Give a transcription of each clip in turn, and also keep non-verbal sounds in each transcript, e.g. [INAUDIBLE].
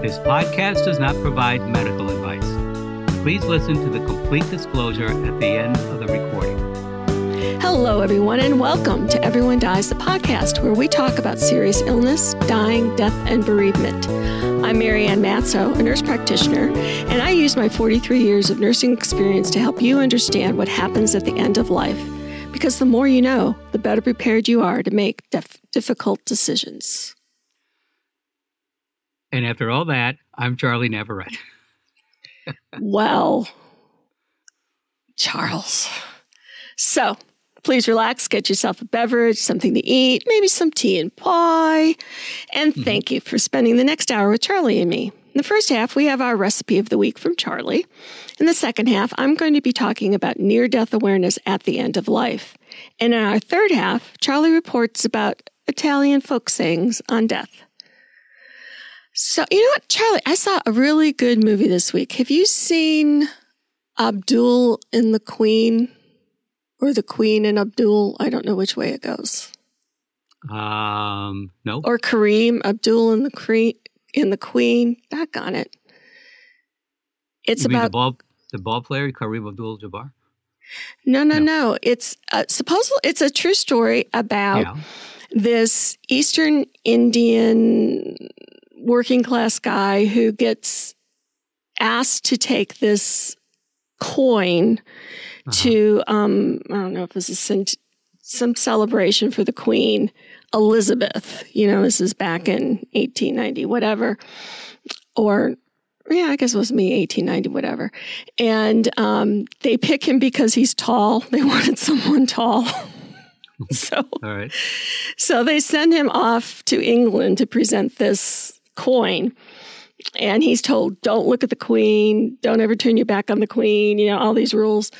This podcast does not provide medical advice. Please listen to the complete disclosure at the end of the recording. Hello, everyone, and welcome to Everyone Dies, the podcast, where we talk about serious illness, dying, death, and bereavement. I'm Marianne Matzo, a nurse practitioner, and I use my 43 years of nursing experience to help you understand what happens at the end of life. Because the more you know, the better prepared you are to make def- difficult decisions. And after all that, I'm Charlie Navarrete. [LAUGHS] well, Charles. So, please relax, get yourself a beverage, something to eat, maybe some tea and pie. And mm-hmm. thank you for spending the next hour with Charlie and me. In the first half, we have our recipe of the week from Charlie. In the second half, I'm going to be talking about near death awareness at the end of life. And in our third half, Charlie reports about Italian folk sayings on death. So, you know what, Charlie? I saw a really good movie this week. Have you seen Abdul and the Queen or the Queen and Abdul? I don't know which way it goes. Um, no. Or Kareem, Abdul and the Queen, in the Queen. Back on it. It's you about the ball, the ball player Kareem Abdul-Jabbar. No, no, no, no. It's uh, supposedly it's a true story about yeah. this Eastern Indian working class guy who gets asked to take this coin uh-huh. to um, I don't know if this is some, some celebration for the Queen Elizabeth. You know, this is back in 1890, whatever, or yeah, I guess it was me, 1890, whatever. And um, they pick him because he's tall. [LAUGHS] They wanted someone tall. [LAUGHS] so, all right. So they send him off to England to present this coin. And he's told, don't look at the queen, don't ever turn your back on the queen, you know, all these rules.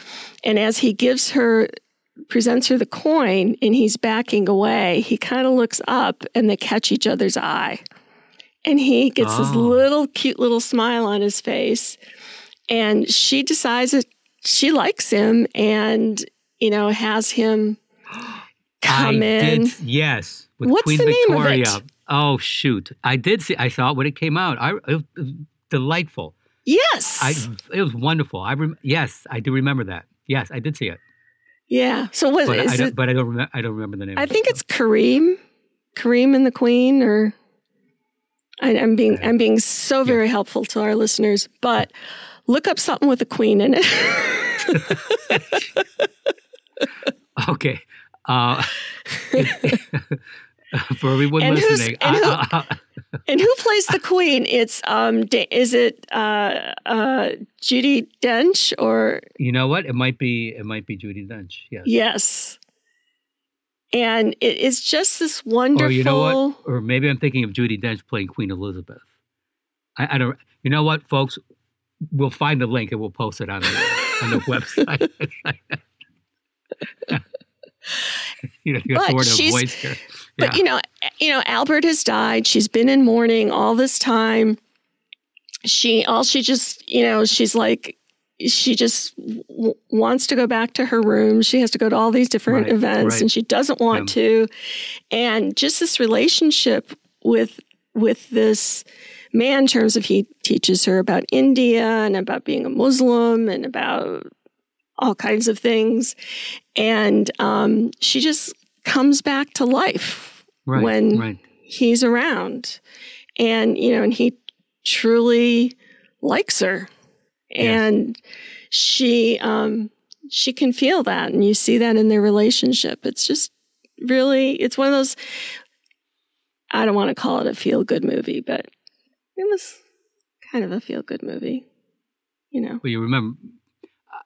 And as he gives her, presents her the coin and he's backing away, he kind of looks up and they catch each other's eye. And he gets oh. this little cute little smile on his face. And she decides that she likes him and, you know, has him come I in. Did, yes. With What's Queen the Victoria. name of it? Oh shoot! I did see. I saw it when it came out. I it was delightful. Yes, I it was wonderful. I rem, yes, I do remember that. Yes, I did see it. Yeah. So what but is I it? But I don't. remember. I don't remember the name. I think it, it's Kareem, Kareem and the Queen, or I, am being I'm being so very yeah. helpful to our listeners. But look up something with a Queen in it. [LAUGHS] okay. Uh, [LAUGHS] [LAUGHS] [LAUGHS] for everyone and listening. And who, [LAUGHS] and, who, plays the queen? It's um, is it uh, uh, Judi Dench or? You know what? It might be. It might be Judi Dench. Yes. Yes. And it is just this wonderful. Or you know what? Or maybe I'm thinking of Judi Dench playing Queen Elizabeth. I, I don't. You know what, folks? We'll find the link and we'll post it on the on the [LAUGHS] website. you know, you but she's, But you know, you know, Albert has died. She's been in mourning all this time. She all she just, you know, she's like she just w- wants to go back to her room. She has to go to all these different right, events right. and she doesn't want yeah. to. And just this relationship with with this man in terms of he teaches her about India and about being a Muslim and about all kinds of things. And um, she just comes back to life right, when right. he's around. And, you know, and he truly likes her. And she, um, she can feel that. And you see that in their relationship. It's just really, it's one of those, I don't want to call it a feel good movie, but it was kind of a feel good movie, you know. But you remember,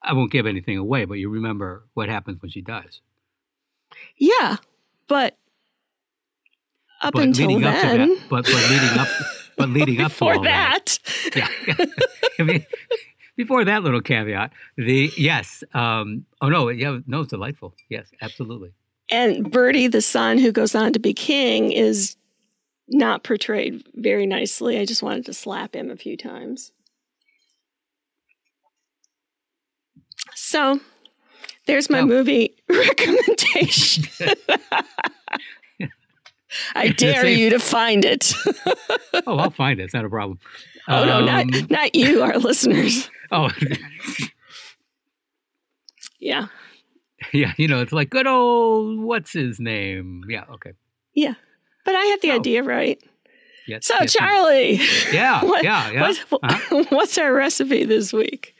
I won't give anything away, but you remember what happens when she dies. Yeah, but up but until then, up that, but, but leading up, but [LAUGHS] leading up to all that, that yeah. [LAUGHS] I mean, before that little caveat, the yes, um, oh no, yeah, no, it's delightful. Yes, absolutely. And Bertie, the son who goes on to be king, is not portrayed very nicely. I just wanted to slap him a few times. So there's my movie [LAUGHS] recommendation. [LAUGHS] I dare you to find it. [LAUGHS] oh, I'll find it. It's not a problem. Oh um, no, not um, not you, our listeners. Oh, yeah, yeah. You know, it's like good old what's his name? Yeah, okay. Yeah, but I had the oh. idea right. Yes. So, yes, Charlie. Yeah, what, yeah, yeah. What, uh-huh. What's our recipe this week?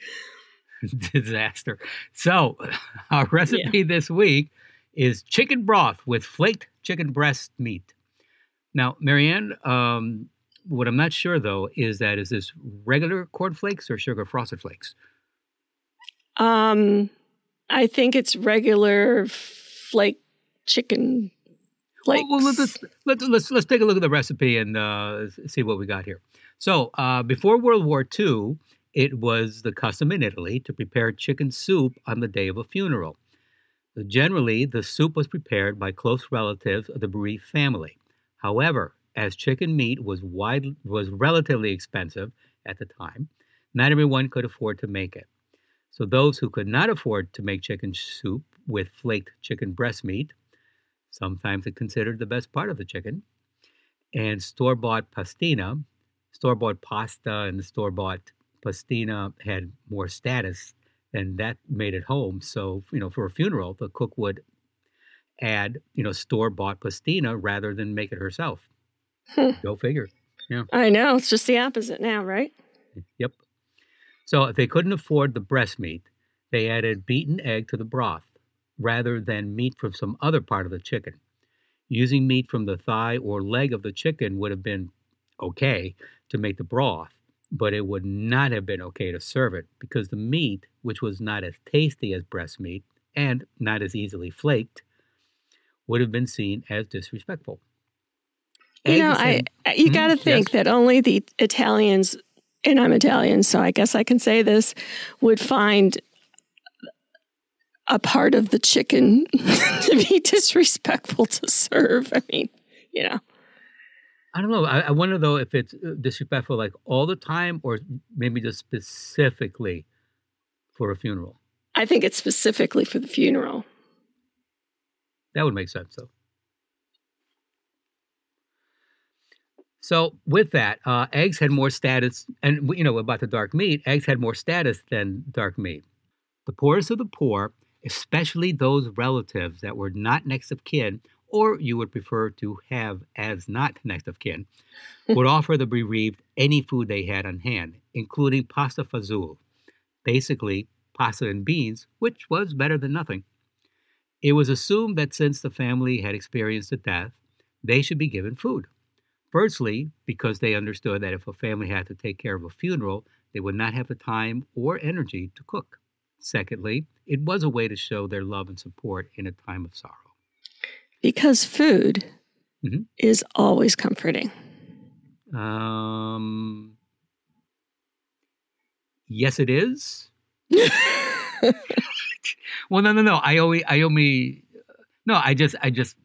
[LAUGHS] Disaster. So, [LAUGHS] our recipe yeah. this week is chicken broth with flaked chicken breast meat. Now, Marianne, um, what I'm not sure though is that is this regular corn flakes or sugar frosted flakes? Um, I think it's regular flake chicken flakes. Well, well let's, let's, let's let's take a look at the recipe and uh, see what we got here. So, uh, before World War II, it was the custom in Italy to prepare chicken soup on the day of a funeral. Generally, the soup was prepared by close relatives of the bereaved family. However, as chicken meat was wide, was relatively expensive at the time, not everyone could afford to make it. So those who could not afford to make chicken soup with flaked chicken breast meat, sometimes it considered the best part of the chicken, and store-bought pastina, store-bought pasta and store-bought pastina had more status and that made it home. So, you know, for a funeral, the cook would add, you know, store bought pastina rather than make it herself. Hmm. Go figure. Yeah. I know. It's just the opposite now, right? Yep. So if they couldn't afford the breast meat, they added beaten egg to the broth rather than meat from some other part of the chicken. Using meat from the thigh or leg of the chicken would have been okay to make the broth, but it would not have been okay to serve it because the meat, which was not as tasty as breast meat and not as easily flaked, would have been seen as disrespectful. You know, I you hmm? got to think yes. that only the Italians, and I'm Italian, so I guess I can say this, would find a part of the chicken [LAUGHS] to be disrespectful to serve. I mean, you know. I don't know. I, I wonder though if it's uh, disrespectful like all the time or maybe just specifically for a funeral. I think it's specifically for the funeral. That would make sense though. So with that, uh, eggs had more status, and you know about the dark meat. Eggs had more status than dark meat. The poorest of the poor, especially those relatives that were not next of kin, or you would prefer to have as not next of kin, [LAUGHS] would offer the bereaved any food they had on hand, including pasta fazool, basically pasta and beans, which was better than nothing. It was assumed that since the family had experienced a death, they should be given food. Firstly, because they understood that if a family had to take care of a funeral, they would not have the time or energy to cook. Secondly, it was a way to show their love and support in a time of sorrow. Because food mm-hmm. is always comforting. Um, yes, it is. [LAUGHS] well, no, no, no. I only, I only, no. I just, I just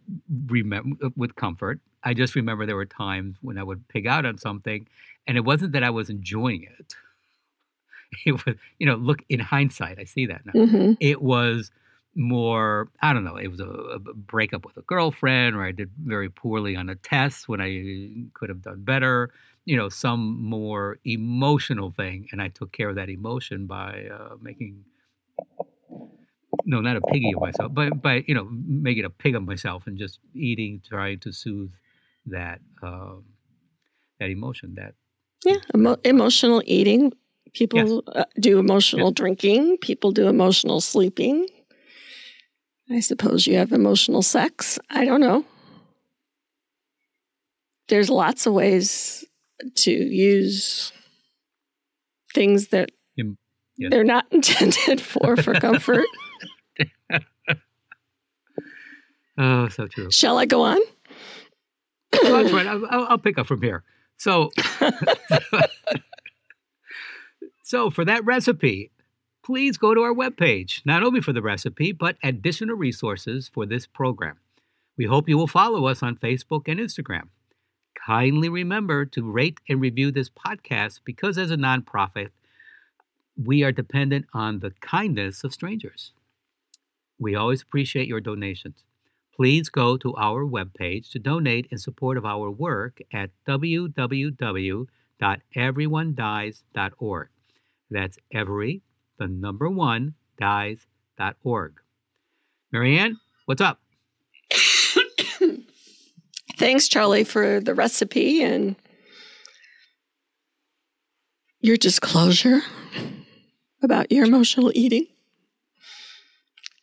remember with comfort. I just remember there were times when I would pig out on something, and it wasn't that I was enjoying it. [LAUGHS] It was, you know, look in hindsight, I see that now. Mm-hmm. It was more i don't know it was a, a, breakup with a girlfriend or i did very poorly on a test when i could have done better you know some more emotional thing and i took care of that emotion by uh, making no not a piggy of myself but by you know making a pig of myself and just eating trying to soothe that um, that emotion that yeah emo- emotional eating people yes. uh, do emotional yes. drinking people do emotional sleeping I suppose you have emotional sex. I don't know. There's lots of ways to use things that yes. they're not [LAUGHS] intended for for comfort. [LAUGHS] oh, so true. Shall I go on? that's right. I'll, I'll pick up from here. So, [LAUGHS] so for that recipe, please go to our webpage, not only for the recipe, but additional resources for this program. We hope you will follow us on Facebook and Instagram. Kindly remember to rate and review this podcast because, as a nonprofit, we are dependent on the kindness of strangers. We always appreciate your donations. please go to our webpage to donate in support of our work at www.everyonedies.org. That's every, the number one, dies.org. Marianne, what's up? [COUGHS] Thanks, Charlie, for the recipe and your disclosure about your emotional eating.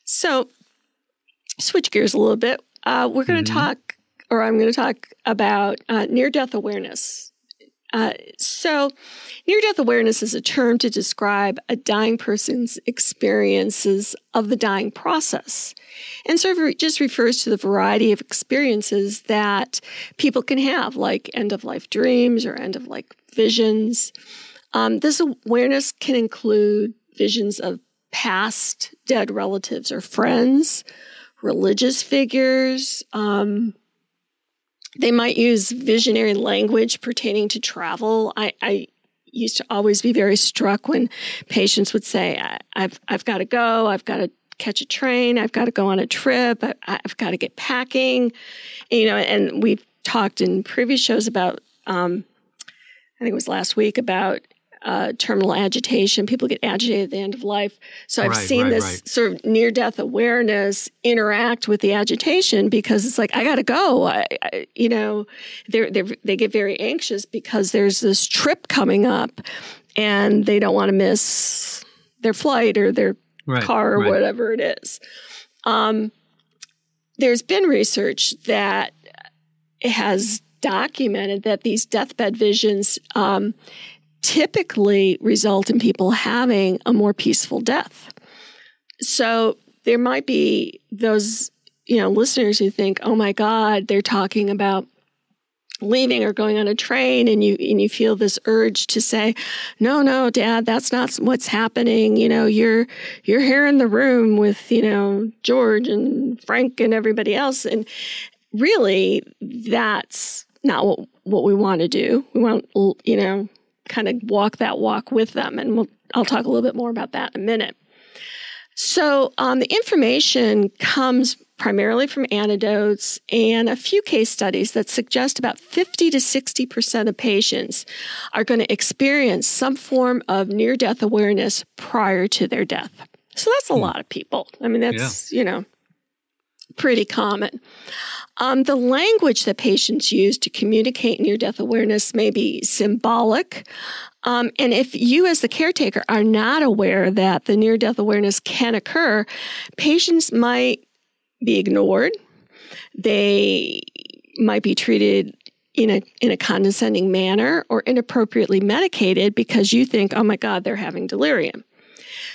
So, switch gears a little bit. Uh, we're going to mm-hmm. talk, or I'm going to talk about uh, near death awareness. Uh, so, near death awareness is a term to describe a dying person's experiences of the dying process. And so it just refers to the variety of experiences that people can have, like end of life dreams or end of life visions. Um, this awareness can include visions of past dead relatives or friends, religious figures. Um, they might use visionary language pertaining to travel. I, I, used to always be very struck when patients would say, "I've I've got to go. I've got to catch a train. I've got to go on a trip. I, have got to get packing." You know, and we've talked in previous shows about. Um, I think it was last week about uh, terminal agitation. People get agitated at the end of life. So I've right, seen right, this right. sort of near death awareness interact with the agitation because it's like, I got to go. I, I, you know, they they get very anxious because there's this trip coming up and they don't want to miss their flight or their car or whatever it is. Um, there's been research that has documented that these deathbed visions um, typically result in people having a more peaceful death. So there might be those, you know, listeners who think, "Oh my god, they're talking about leaving or going on a train and you and you feel this urge to say no no dad that's not what's happening you know you're you're here in the room with you know George and Frank and everybody else and really that's not what, what we want to do we want you know kind of walk that walk with them. And we'll, I'll talk a little bit more about that in a minute. So um, the information comes primarily from anecdotes and a few case studies that suggest about 50 to 60% of patients are going to experience some form of near death awareness prior to their death. So that's a hmm. lot of people. I mean, that's, yeah. you know, pretty common. Um, the language that patients use to communicate near death awareness may be symbolic. Um, and if you, as the caretaker, are not aware that the near death awareness can occur, patients might be ignored. They might be treated in a in a condescending manner or inappropriately medicated because you think, oh my God, they're having delirium.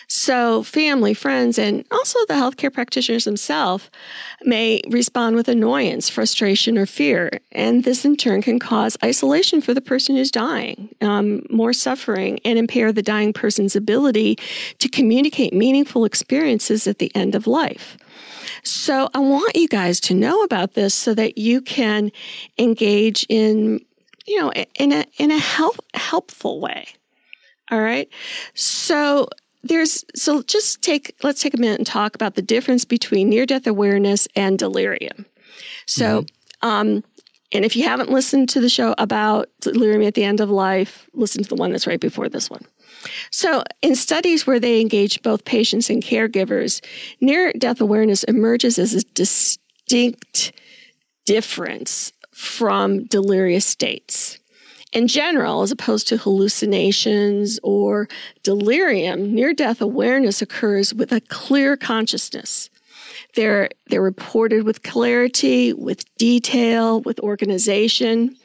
So, family, friends, and also the healthcare practitioners themselves may respond with annoyance, frustration, or fear. And this in turn can cause isolation for the person who's dying, um, more suffering, and impair the dying person's ability to communicate meaningful experiences at the end of life. So, I want you guys to know about this so that you can engage in you know in a in a help helpful way all right so there's so just take let's take a minute and talk about the difference between near death awareness and delirium. So, mm-hmm. um, and if you haven't listened to the show about delirium at the end of life, listen to the one that's right before this one. So, in studies where they engage both patients and caregivers, near death awareness emerges as a distinct difference from delirious states. In general, as opposed to hallucinations or delirium, near death awareness occurs with a clear consciousness. They're, they're reported with clarity, with detail, with organization,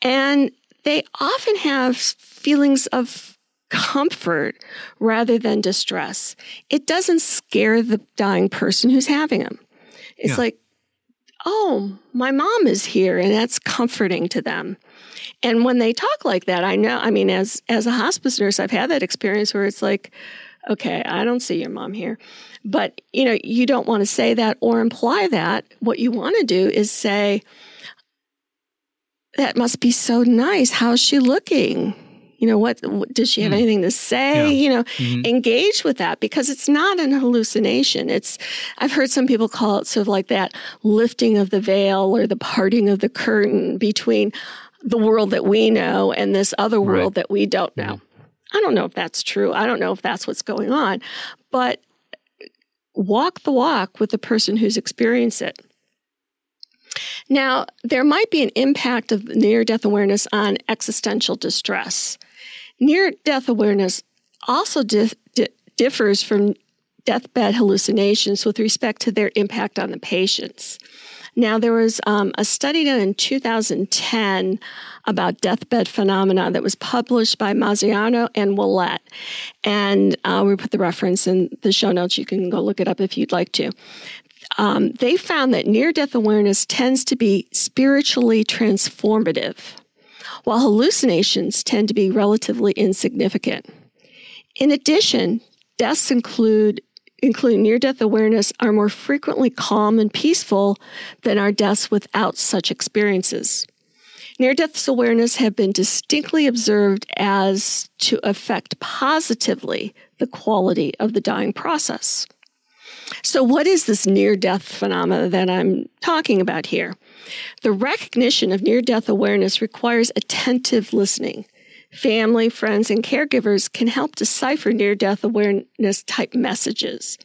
and they often have feelings of comfort rather than distress. It doesn't scare the dying person who's having them. It's yeah. like, oh, my mom is here, and that's comforting to them. And when they talk like that, I know, I mean, as, as a hospice nurse, I've had that experience where it's like, okay, I don't see your mom here. But, you know, you don't want to say that or imply that. What you want to do is say, that must be so nice. How's she looking? You know, what, what does she have mm. anything to say? Yeah. You know, mm-hmm. engage with that because it's not an hallucination. It's, I've heard some people call it sort of like that lifting of the veil or the parting of the curtain between the world that we know and this other world right. that we don't mm-hmm. know. I don't know if that's true. I don't know if that's what's going on, but walk the walk with the person who's experienced it. Now, there might be an impact of near death awareness on existential distress. Near death awareness also di- differs from deathbed hallucinations with respect to their impact on the patients. Now, there was um, a study done in 2010 about deathbed phenomena that was published by Mazzarino and Willett. And uh, we put the reference in the show notes. You can go look it up if you'd like to. Um, they found that near death awareness tends to be spiritually transformative, while hallucinations tend to be relatively insignificant. In addition, deaths include including near death awareness, are more frequently calm and peaceful than our deaths without such experiences. Near death awareness have been distinctly observed as to affect positively the quality of the dying process. So, what is this near death phenomena that I'm talking about here? The recognition of near death awareness requires attentive listening family, friends, and caregivers can help decipher near death awareness type messages.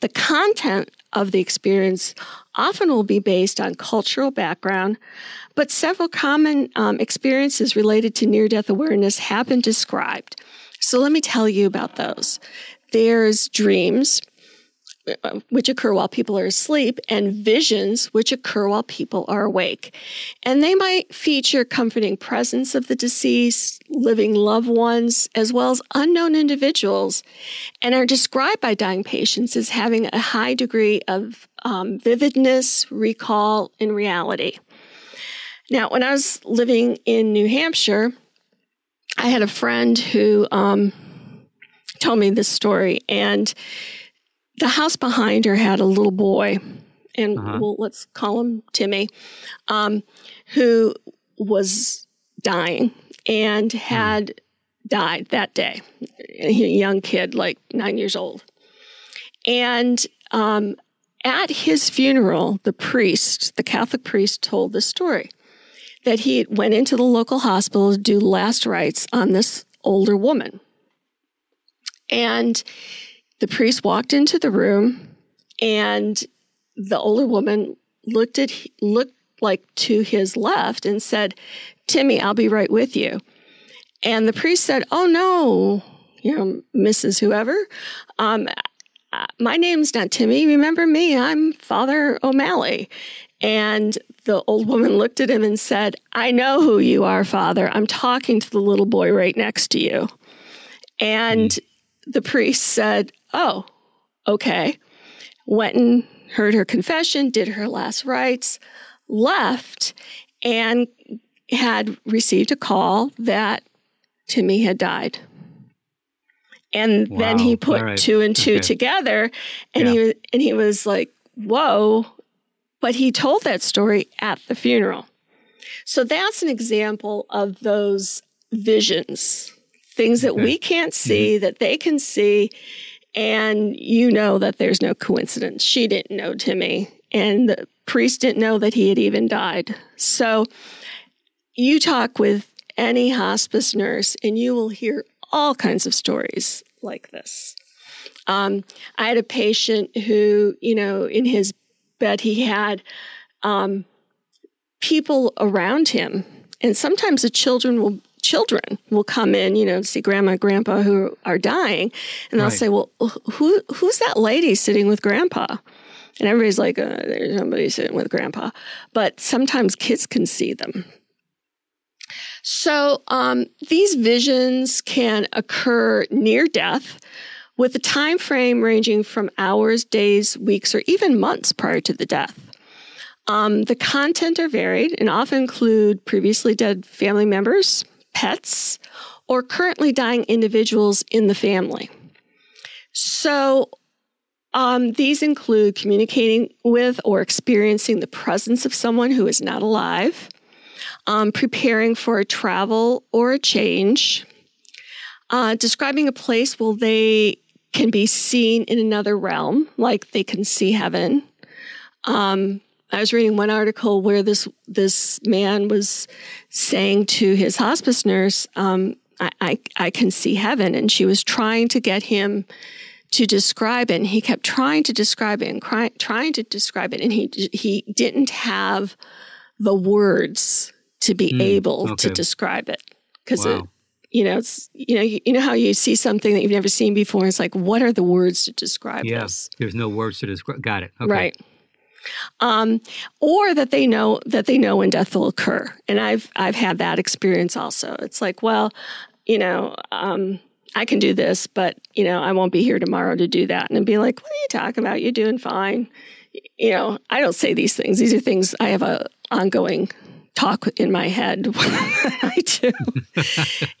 The content of the experience often will be based on cultural background, but several common um, experiences related to near death awareness have been described. So let me tell you about those. There's dreams, which occur while people are asleep, and visions, which occur while people are awake. And they might feature comforting presence of the deceased, living loved ones, as well as unknown individuals, and are described by dying patients as having a high degree of um, vividness, recall, and reality. Now, when I was living in New Hampshire, I had a friend who um, told me this story, and the house behind her had a little boy, and uh-huh. well, let's call him Timmy, um, who was dying and hmm. had died that day. A young kid, like nine years old. And um, at his funeral, the priest, the Catholic priest, told the story that he went into the local hospital to do last rites on this older woman. And the priest walked into the room and the older woman looked at looked like to his left and said, "Timmy, I'll be right with you." And the priest said, "Oh no, you know, Mrs. Whoever, um, uh, my name's not Timmy. Remember me? I'm Father O'Malley." And the old woman looked at him and said, I know who you are, Father. I'm talking to the little boy right next to you. And mm. The priest said, Oh, okay. Went and heard her confession, did her last rites, left, and had received a call that Timmy had died. And wow. then he put right. two and two okay. together and yeah. he and he was like, "Whoa, but he told that story at the funeral. So that's an example of those visions, things that we can't see, mm-hmm. that they can see. And you know that there's no coincidence. She didn't know Timmy, and the priest didn't know that he had even died. So you talk with any hospice nurse, and you will hear all kinds of stories like this. Um, I had a patient who, you know, in his bed, he had um, people around him, and sometimes the children will children will come in, you know, see grandma and grandpa who are dying, and they'll right. say, "Well, who who's that lady sitting with grandpa?" And everybody's like, uh, "There's somebody sitting with grandpa," but sometimes kids can see them. So um, these visions can occur near death with a time frame ranging from hours, days, weeks, or even months prior to the death. Um, the content are varied and often include previously dead family members, pets, or currently dying individuals in the family. So, um, these include communicating with or experiencing the presence of someone who is not alive, um, preparing for a travel or a change, Uh, describing a place where they can be seen in another realm, like they can see heaven. Um, I was reading one article where this this man was saying to his hospice nurse, um, I, I, I can see heaven," and she was trying to get him to describe it. And he kept trying to describe it and cry, trying to describe it, and he he didn't have the words to be mm, able okay. to describe it because wow. it you know it's you know you, you, know how you see something that you've never seen before it's like what are the words to describe yeah, this there's no words to describe got it okay. right um, or that they know that they know when death will occur and i've i've had that experience also it's like well you know um, i can do this but you know i won't be here tomorrow to do that and be like what are you talking about you're doing fine you know i don't say these things these are things i have a ongoing talk in my head [LAUGHS] I do.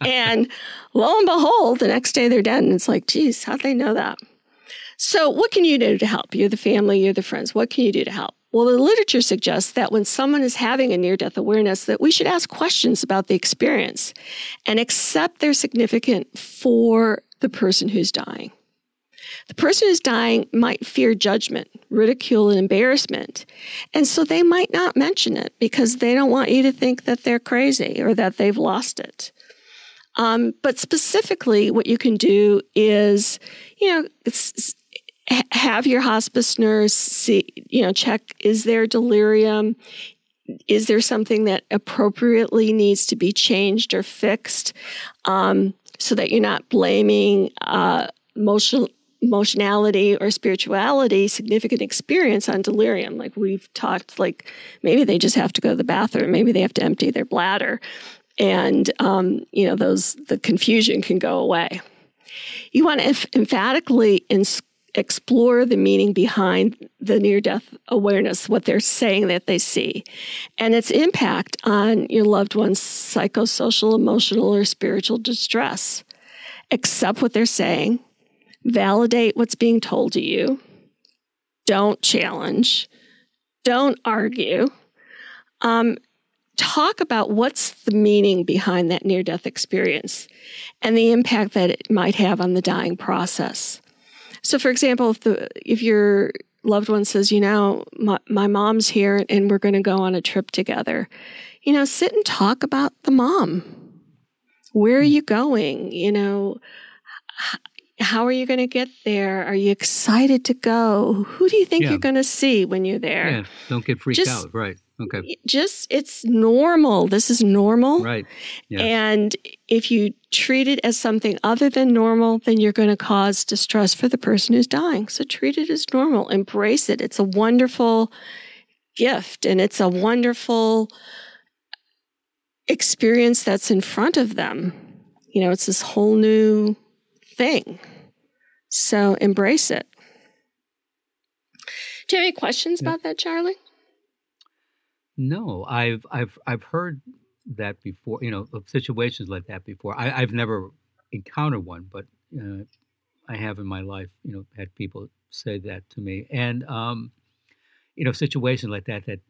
[LAUGHS] and lo and behold, the next day they're dead. And it's like, geez, how'd they know that? So, what can you do to help? You're the family, you're the friends. What can you do to help? Well, the literature suggests that when someone is having a near death awareness that we should ask questions about the experience and accept their significance for the person who's dying. The person who's dying might fear judgment, ridicule, and embarrassment. And so they might not mention it because they don't want you to think that they're crazy or that they've lost it. Um, but specifically, what you can do is, you know, have your hospice nurse see, you know, check is there delirium? Is there something that appropriately needs to be changed or fixed um, so that you're not blaming uh, emotional emotionality or spirituality significant experience on delirium like we've talked like maybe they just have to go to the bathroom maybe they have to empty their bladder and um, you know those the confusion can go away you want to emphatically ins- explore the meaning behind the near death awareness what they're saying that they see and its impact on your loved one's psychosocial emotional or spiritual distress accept what they're saying validate what's being told to you. Don't challenge. Don't argue. Um, talk about what's the meaning behind that near death experience and the impact that it might have on the dying process. So, for example, if, the, if your loved one says, you know, my, my mom's here and we're going to go on a trip together, you know, sit and talk about the mom. Where are hmm. you going? You know, how are you going to get there? Are you excited to go? Who do you think yeah. you're going to see when you're there? Yeah, don't get freaked just, out. Right. Okay. Just, it's normal. This is normal. Right. Yeah. And if you treat it as something other than normal, then you're going to cause distress for the person who's dying. So treat it as normal. Embrace it. It's a wonderful gift and it's a wonderful experience that's in front of them. You know, it's this whole new thing. So embrace it. Do you have any questions about that, Charlie? No, I've I've I've heard that before. You know, of situations like that before. I, have never encountered one, but uh, I have in my life. You know, had people say that to me, and um, you know, situations like that that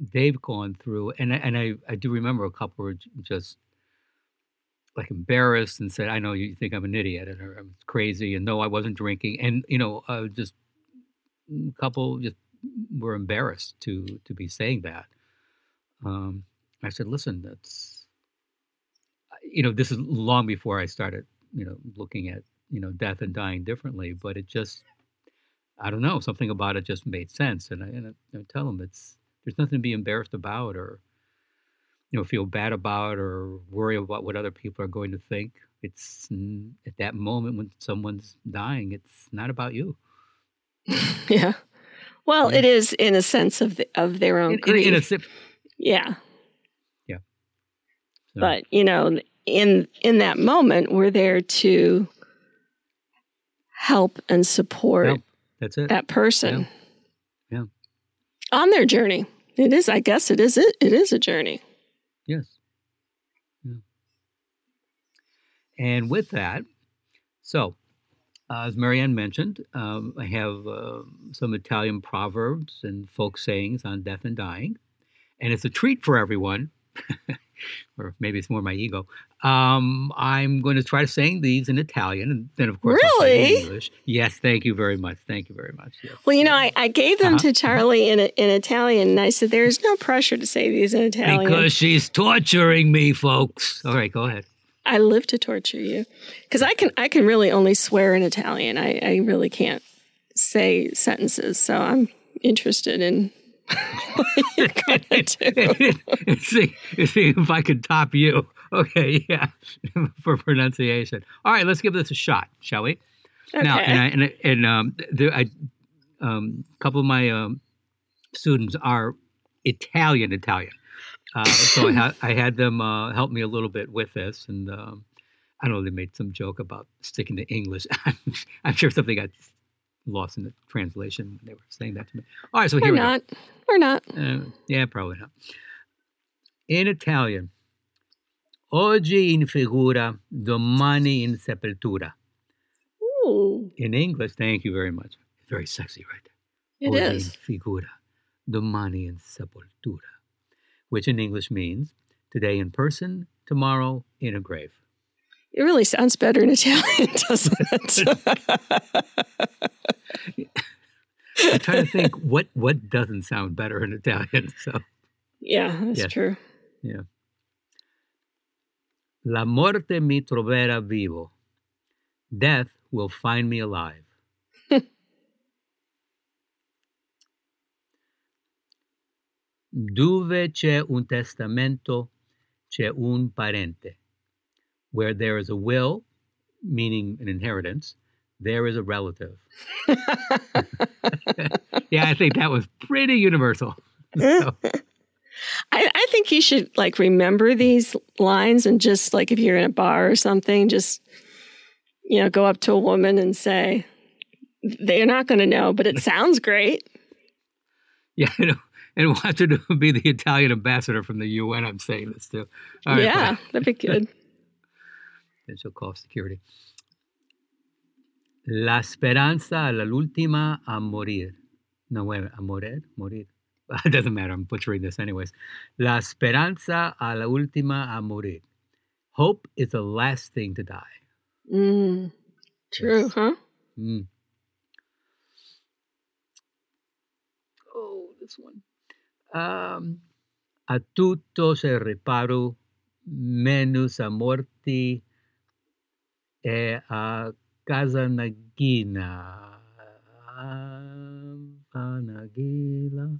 they've gone through, and and I I do remember a couple were just like embarrassed and said, "I know you think I'm an idiot and I'm crazy," and no, I wasn't drinking, and you know, uh, just a mm, couple just were embarrassed to to be saying that. Um, I said, "Listen, that's you know, this is long before I started, you know, looking at you know death and dying differently, but it just." I don't know. Something about it just made sense, and I, and I, I tell them it's there's nothing to be embarrassed about, or you know feel bad about or worry about what other people are going to think it's at that moment when someone's dying it's not about you [LAUGHS] yeah well yeah. it is in a sense of the, of their own in, grief in, in a, yeah yeah so. but you know in in that moment we're there to help and support that's it that person yeah. yeah on their journey it is i guess it is it, it is a journey Yes. Yeah. And with that, so uh, as Marianne mentioned, um, I have uh, some Italian proverbs and folk sayings on death and dying, and it's a treat for everyone [LAUGHS] or maybe it's more my ego. Um, I'm going to try to sing these in Italian, and then of course I'll sing in Really? English. Yes, thank you very much. Thank you very much. Yes. Well, you know, I, I gave them Uh-huh. to Charlie in in Italian, and I said, "There's no pressure to say these in Italian. Because she's torturing me, folks. All right, go ahead. I live to torture you." Because I can I can really only swear in Italian. I, I really can't say sentences. So I'm interested in what you're gonna [LAUGHS] do. see, see if I could top you. Okay, yeah, [LAUGHS] for pronunciation. All right, let's give this a shot, shall we? Okay. Now, and I, and, I- and um, there, I, um, a couple of my um, students are Italian Italian, uh, so I, ha- I had them uh, help me a little bit with this, and um, I don't know they made some joke about sticking to English. [LAUGHS] I'm sure something got lost in the translation when they were saying that to me. All right, so here We're we go. not. We're not. Uh, yeah, probably not. In Italian, oggi in figura, domani in sepoltura. Ooh, In English, thank you very much. Very sexy, right? it oggi is. in figura, domani in sepoltura, which in English means today in person, tomorrow in a grave. It really sounds better in Italian, [LAUGHS] doesn't it? I'm trying to think what what doesn't sound better in Italian. So, yeah, that's Yeah. true. yeah. La morte mi troverà vivo. Death will find me alive. [LAUGHS] Dove c'è un testamento, c'è un parente. Where there is a will, meaning an inheritance, there is a relative. [LAUGHS] yeah, I think that was pretty universal. [LAUGHS] So, I, I think you should like remember these lines and just like if you're in a bar or something, just you know, go up to a woman and say, they're not going to know, but it [LAUGHS] sounds great. yeah, I know. And watch it be the Italian ambassador from the UN. I'm saying this too. All right, yeah, fine. that'd be good. Then she'll security. La speranza alla l'ultima a morir. No, wait, a morir? Morir. [LAUGHS] It doesn't matter. I'm butchering this anyways. La speranza a la última a morir. Hope is the last thing to die. Mm, true, Yes. huh? Mm. Oh, this one. Um, a tutto se reparo, menus a morti e a casa nagina. Avanagila,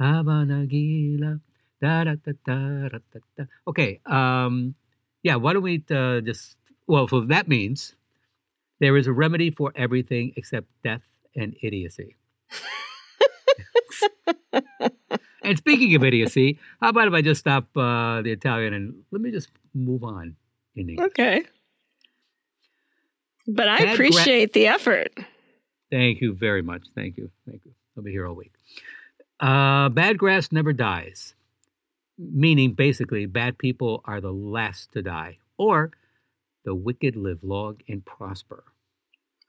Avanagila. Da, da, da, da, da, da, da. Okay, um, yeah, why don't we uh, just, well, so that means there is a remedy for everything except death and idiocy. [LAUGHS] and speaking of idiocy, how about if I just stop uh, the Italian and let me just move on in English? Okay. But I Bad gra- appreciate the effort. Thank you very much. Thank you. Thank you. I'll be here all week. Uh, bad grass never dies, meaning basically bad people are the last to die, or the wicked live long and prosper.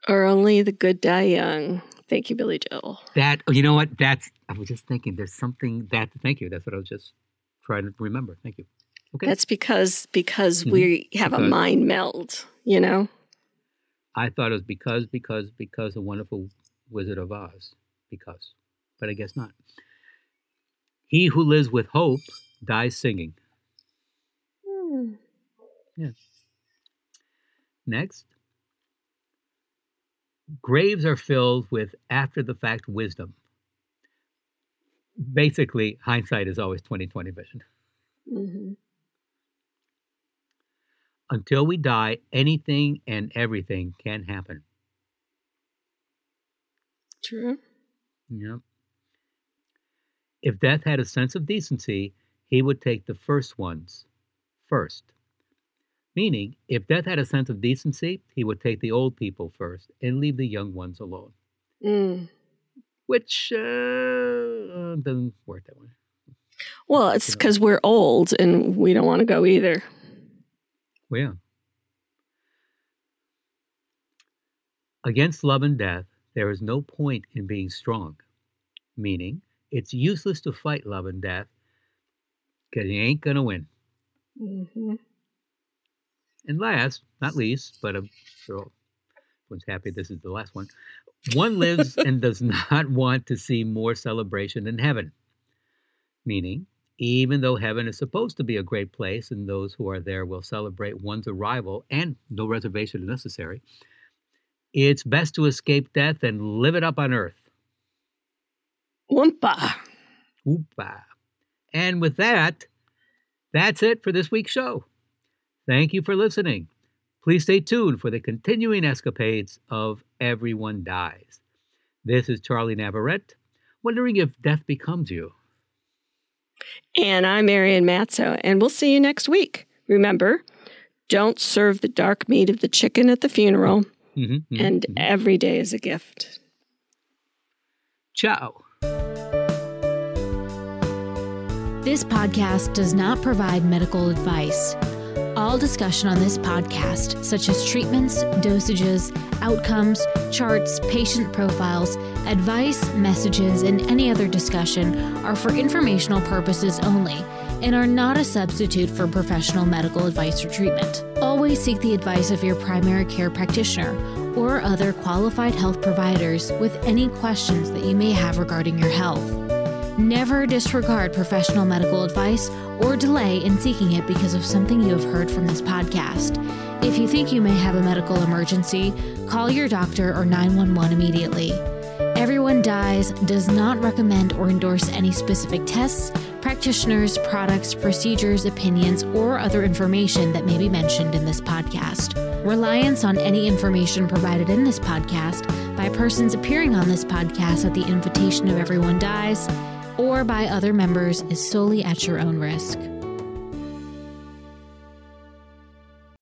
Or only the good die young. Thank you, Billy Joel. That oh, you know what? That's I was just thinking. There's something that. Thank you. That's what I was just trying to remember. Thank you. Okay. That's because because Mhm. we have a mind meld, you know? I thought it was because because because the wonderful Wizard of Oz. Because, but I guess not. He who lives with hope dies singing. Hmm. Next. Graves are filled with after the fact wisdom. Basically, hindsight is always 2020 vision. Mhm. Until we die, anything and everything can happen. True. Yep. If death had a sense of decency, he would take the first ones first. Meaning, if death had a sense of decency, he would take the old people first and leave the young ones alone. Mm. Which uh, doesn't work that way. Well, it's because we're old and we don't want to go either. Well, yeah. Against love and death, there is no point in being strong. Meaning, it's useless to fight love and death because you ain't going to win. Mm-hmm. And last, not least, but I'm sure everyone's happy this is the last one. One lives [LAUGHS] and does not want to see more celebration in heaven. Meaning, even though heaven is supposed to be a great place and those who are there will celebrate one's arrival and no reservation is necessary, it's best to escape death and live it up on earth. Oompa. Oompa. And with that, that's it for this week's show. Thank you for listening. Please stay tuned for the continuing escapades of Everyone Dies. This is Charlie Navarrete, wondering if death becomes you. And I'm Marian Matzo, and we'll see you next week. Remember, don't serve the dark meat of the chicken at the funeral, mm-hmm, mm-hmm, and mm-hmm. every day is a gift. Ciao. This podcast does not provide medical advice. All discussion on this podcast, such as treatments, dosages, outcomes, charts, patient profiles, advice, messages, and any other discussion, are for informational purposes only and are not a substitute for professional medical advice or treatment. Always seek the advice of your primary care practitioner or other qualified health providers with any questions that you may have regarding your health. Never disregard professional medical advice or delay in seeking it because of something you have heard from this podcast. If you think you may have a medical emergency, call your doctor or 911 immediately. Everyone Dies does not recommend or endorse any specific tests, practitioners, products, procedures, opinions, or other information that may be mentioned in this podcast. Reliance on any information provided in this podcast by persons appearing on this podcast at the invitation of Everyone Dies or by other members is solely at your own risk.